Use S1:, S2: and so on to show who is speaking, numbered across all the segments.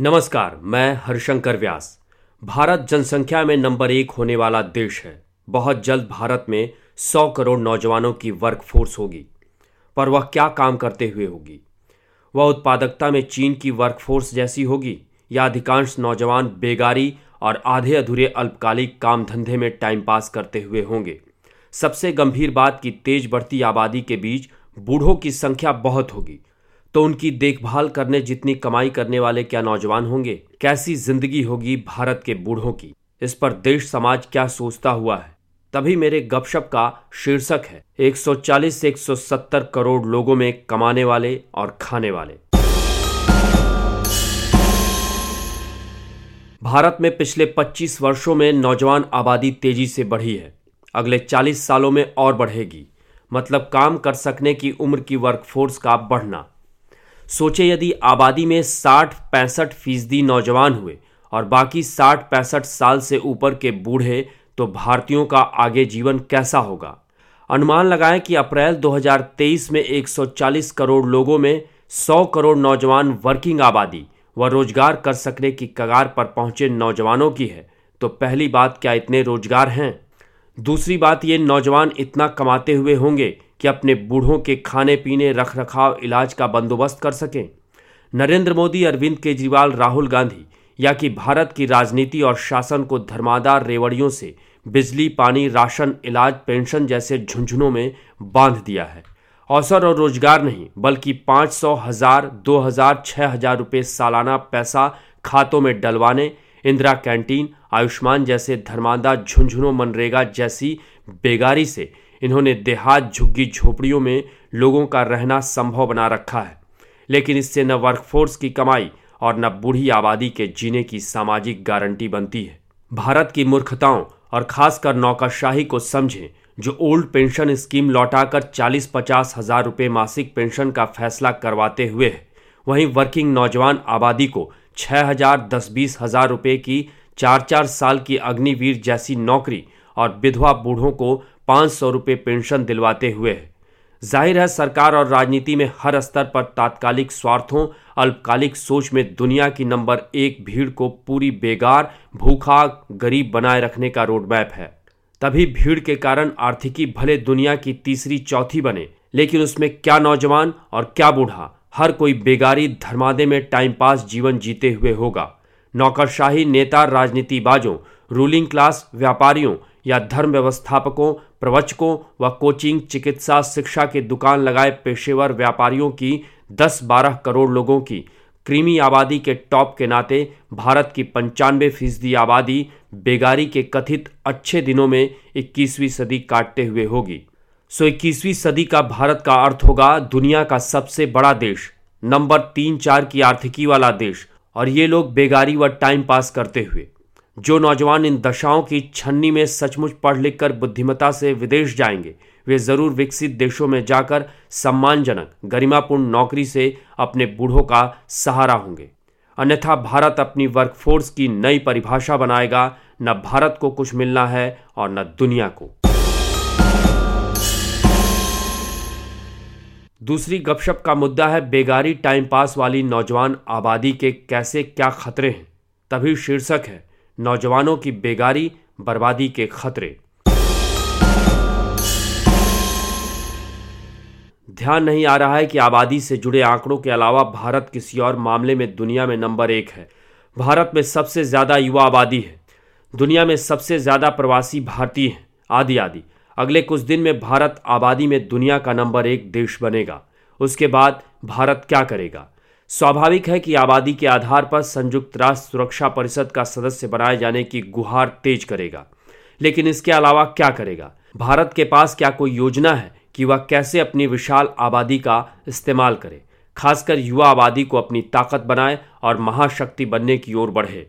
S1: नमस्कार, मैं हरिशंकर व्यास। भारत जनसंख्या में नंबर एक होने वाला देश है। बहुत जल्द भारत में 100 करोड़ नौजवानों की वर्कफोर्स होगी। पर वह क्या काम करते हुए होगी? वह उत्पादकता में चीन की वर्कफोर्स जैसी होगी या अधिकांश नौजवान बेगारी और आधे अधूरे अल्पकालिक काम धंधे में टाइम पास करते हुए होंगे? सबसे गंभीर बात की तेज बढ़ती आबादी के बीच बूढ़ों की संख्या बहुत होगी। तो उनकी देखभाल करने, जितनी कमाई करने वाले क्या नौजवान होंगे? कैसी ज़िंदगी होगी भारत के बूढ़ों की? इस पर देश समाज क्या सोचता हुआ है? तभी मेरे गपशप का शीर्षक है 140 से 170 करोड़ लोगों में कमाने वाले और खाने वाले। भारत में पिछले 25 वर्षों में नौजवान आबादी तेज़ी से बढ़ी है। अगले 40 सालों में और बढ़ेगी। मतलब काम कर सकने की उम्र की वर्कफोर्स का बढ़ना। सोचे यदि आबादी में साठ पैंसठ फ़ीसदी नौजवान हुए और बाकी साठ पैंसठ साल से ऊपर के बूढ़े तो भारतीयों का आगे जीवन कैसा होगा? अनुमान लगाएँ कि अप्रैल 2023 में 140 करोड़ लोगों में 100 करोड़ नौजवान वर्किंग आबादी व रोज़गार कर सकने की कगार पर पहुँचे नौजवानों की है। तो पहली बात, क्या इतने रोज़गार हैं? दूसरी बात, ये नौजवान इतना कमाते हुए होंगे कि अपने बूढ़ों के खाने पीने रख रखाव इलाज का बंदोबस्त कर सकें। नरेंद्र मोदी, अरविंद केजरीवाल, राहुल गांधी, या कि भारत की राजनीति और शासन को धर्मादार रेवड़ियों से बिजली, पानी, राशन, इलाज, पेंशन जैसे झुंझुनों में बाँध दिया है। अवसर और रोज़गार नहीं, बल्कि पाँच सौ हज़ार, दो हज़ार छः हज़ार रुपये सालाना पैसा खातों में डलवाने, इंदिरा कैंटीन, आयुष्मान जैसे धर्मादार झुंझुनों मनरेगा जैसी बेगारी से इन्होंने देहात झुग्गी झोपड़ियों में लोगों का रहना संभव बना रखा है। लेकिन इससे न वर्कफोर्स की कमाई और न बूढ़ी आबादी के जीने की सामाजिक गारंटी बनती है। भारत की मूर्खताओं और खासकर नौकरशाही को समझें, जो ओल्ड पेंशन स्कीम लौटाकर चालीस पचास हज़ार रुपये मासिक पेंशन का फैसला करवाते हुए है। वहीं वर्किंग नौजवान आबादी को छह हज़ार दस बीस हज़ार रुपये की चार चार साल की अग्निवीर जैसी नौकरी और विधवा बूढ़ों को पाँच सौ रुपये पेंशन दिलवाते हुए। ज़ाहिर है, सरकार और राजनीति में हर स्तर पर तात्कालिक स्वार्थों, अल्पकालिक सोच में दुनिया की नंबर एक भीड़ को पूरी बेगार, भूखा, गरीब बनाए रखने का रोडमैप है। तभी भीड़ के कारण आर्थिकी भले दुनिया की तीसरी चौथी बने, लेकिन उसमें क्या नौजवान और क्या बूढ़ा, हर कोई बेगारी धर्मादे में टाइम पास जीवन जीते हुए होगा। नौकरशाही नेता, राजनीतिबाजों रूलिंग क्लास व्यापारियों या धर्म व्यवस्थापकों, प्रवचकों व कोचिंग, चिकित्सा, शिक्षा के दुकान लगाए पेशेवर व्यापारियों की 10-12 करोड़ लोगों की क्रीमी आबादी के टॉप के नाते भारत की पंचानवे फ़ीसदी आबादी बेगारी के कथित अच्छे दिनों में 21वीं सदी काटते हुए होगी। सो इक्कीसवीं सदी का भारत का अर्थ होगा दुनिया का सबसे बड़ा देश, नंबर तीन चार की आर्थिकी वाला देश, और ये लोग बेगारी व टाइम पास करते हुए। जो नौजवान इन दशाओं की छन्नी में सचमुच पढ़ लिख कर बुद्धिमता से विदेश जाएँगे, वे ज़रूर विकसित देशों में जाकर सम्मानजनक, गरिमापूर्ण नौकरी से अपने बूढ़ों का सहारा होंगे। अन्यथा भारत अपनी वर्कफोर्स की नई परिभाषा बनाएगा, न भारत को कुछ मिलना है और न दुनिया को। दूसरी गपशप का मुद्दा है बेगारी टाइम पास वाली नौजवान आबादी के कैसे क्या खतरे हैं, तभी शीर्षक है। नौजवानों की बेगारी, बर्बादी के खतरे। ध्यान नहीं आ रहा है कि आबादी से जुड़े आंकड़ों के अलावा भारत किसी और मामले में दुनिया में नंबर एक है। भारत में सबसे ज़्यादा युवा आबादी है। दुनिया में सबसे ज़्यादा प्रवासी भारतीय हैं। आदि आदि। अगले कुछ दिन में भारत आबादी में दुनिया का नंबर एक देश बनेगा। उसके बाद भारत क्या करेगा? स्वाभाविक है कि आबादी के आधार पर संयुक्त राष्ट्र सुरक्षा परिषद का सदस्य बनाए जाने की गुहार तेज करेगा। लेकिन इसके अलावा क्या करेगा? भारत के पास क्या कोई योजना है कि वह कैसे अपनी विशाल आबादी का इस्तेमाल करे, खासकर युवा आबादी को अपनी ताकत बनाए और महाशक्ति बनने की ओर बढ़े?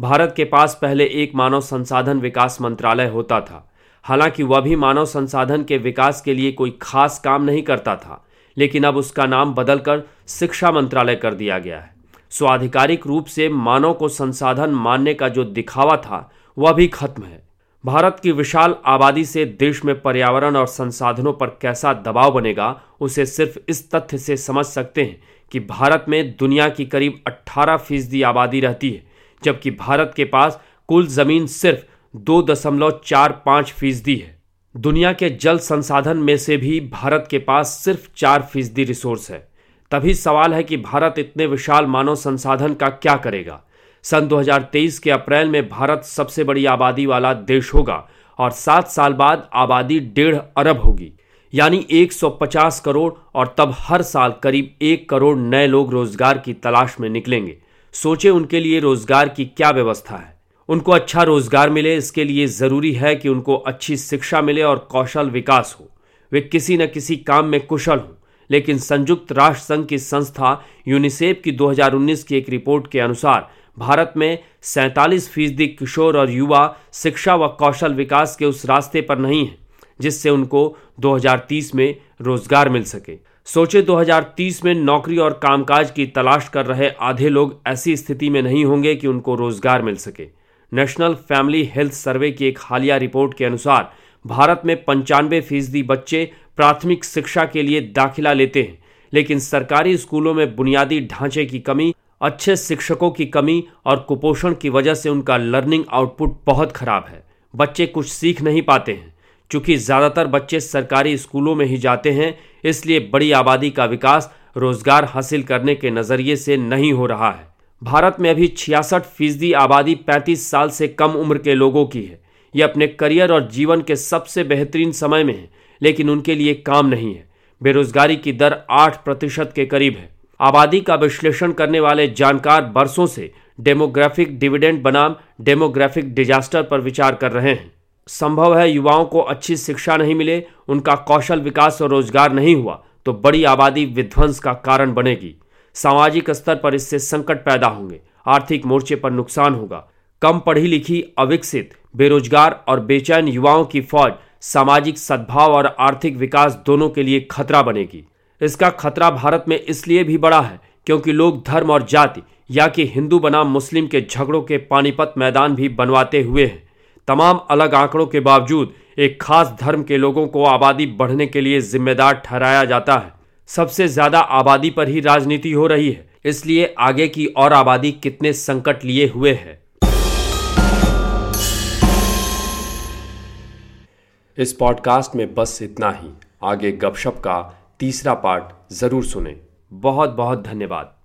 S1: भारत के पास पहले एक मानव संसाधन विकास मंत्रालय होता था। हालाँकि वह भी मानव संसाधन के विकास के लिए कोई खास काम नहीं करता था। लेकिन अब उसका नाम बदलकर शिक्षा मंत्रालय कर दिया गया है। स्वाधिकारिक रूप से मानव को संसाधन मानने का जो दिखावा था, वह भी खत्म है। भारत की विशाल आबादी से देश में पर्यावरण और संसाधनों पर कैसा दबाव बनेगा, उसे सिर्फ़ इस तथ्य से समझ सकते हैं कि भारत में दुनिया की करीब 18 फ़ीसदी आबादी रहती है, जबकि भारत के पास कुल ज़मीन सिर्फ़ दो दशमलव चार पाँच फ़ीसदी है। दुनिया के जल संसाधन में से भी भारत के पास सिर्फ़ चार फ़ीसदी रिसोर्स है। तभी सवाल है कि भारत इतने विशाल मानव संसाधन का क्या करेगा? सन 2023 के अप्रैल में भारत सबसे बड़ी आबादी वाला देश होगा और सात साल बाद आबादी डेढ़ अरब होगी। यानी 150 करोड़ और तब हर साल करीब एक करोड़ नए लोग रोज़गार की तलाश में निकलेंगे। सोचे उनके लिए रोज़गार की क्या व्यवस्था है। उनको अच्छा रोज़गार मिले, इसके लिए ज़रूरी है कि उनको अच्छी शिक्षा मिले और कौशल विकास हो। वे किसी न किसी काम में कुशल हों। लेकिन संयुक्त राष्ट्र संघ की संस्था यूनिसेफ की 2019 की एक रिपोर्ट के अनुसार, भारत में सैंतालीस फ़ीसदी किशोर और युवा शिक्षा व कौशल विकास के उस रास्ते पर नहीं है, जिससे उनको 2030 में रोज़गार मिल सके। सोचे 2030 में नौकरी और कामकाज की तलाश कर रहे आधे लोग ऐसी स्थिति में नहीं होंगे कि उनको रोज़गार मिल सके। नेशनल फैमिली हेल्थ सर्वे की एक हालिया रिपोर्ट के अनुसार, भारत में पंचानवे फ़ीसदी बच्चे प्राथमिक शिक्षा के लिए दाखिला लेते हैं, लेकिन सरकारी स्कूलों में बुनियादी ढांचे की कमी, अच्छे शिक्षकों की कमी और कुपोषण की वजह से उनका लर्निंग आउटपुट बहुत खराब है। बच्चे कुछ सीख नहीं पाते हैं। चूँकि ज़्यादातर बच्चे सरकारी स्कूलों में ही जाते हैं, इसलिए बड़ी आबादी का विकास रोज़गार हासिल करने के नज़रिए से नहीं हो रहा है। भारत में अभी छियासठ फ़ीसदी आबादी 35 साल से कम उम्र के लोगों की है। ये अपने करियर और जीवन के सबसे बेहतरीन समय में है, लेकिन उनके लिए काम नहीं है। बेरोजगारी की दर आठ प्रतिशत के करीब है। आबादी का विश्लेषण करने वाले जानकार बरसों से डेमोग्राफिक डिविडेंड बनाम डेमोग्राफिक डिजास्टर पर विचार कर रहे हैं। संभव है युवाओं को अच्छी शिक्षा नहीं मिले, उनका कौशल विकास और रोज़गार नहीं हुआ तो बड़ी आबादी विध्वंस का कारण बनेगी। सामाजिक स्तर पर इससे संकट पैदा होंगे। आर्थिक मोर्चे पर नुकसान होगा। कम पढ़ी लिखी, अविकसित, बेरोजगार और बेचैन युवाओं की फौज सामाजिक सद्भाव और आर्थिक विकास दोनों के लिए खतरा बनेगी। इसका खतरा भारत में इसलिए भी बड़ा है क्योंकि लोग धर्म और जाति, या कि हिंदू बनाम मुस्लिम के झगड़ों के पानीपत मैदान भी बनवाते हुए हैं। तमाम अलग आंकड़ों के बावजूद एक खास धर्म के लोगों को आबादी बढ़ने के लिए जिम्मेदार ठहराया जाता है। सबसे ज़्यादा आबादी पर ही राजनीति हो रही है। इसलिए आगे की और आबादी कितने संकट लिए हुए है। इस पॉडकास्ट में बस इतना ही। आगे गपशप का तीसरा पार्ट ज़रूर सुने। बहुत बहुत धन्यवाद।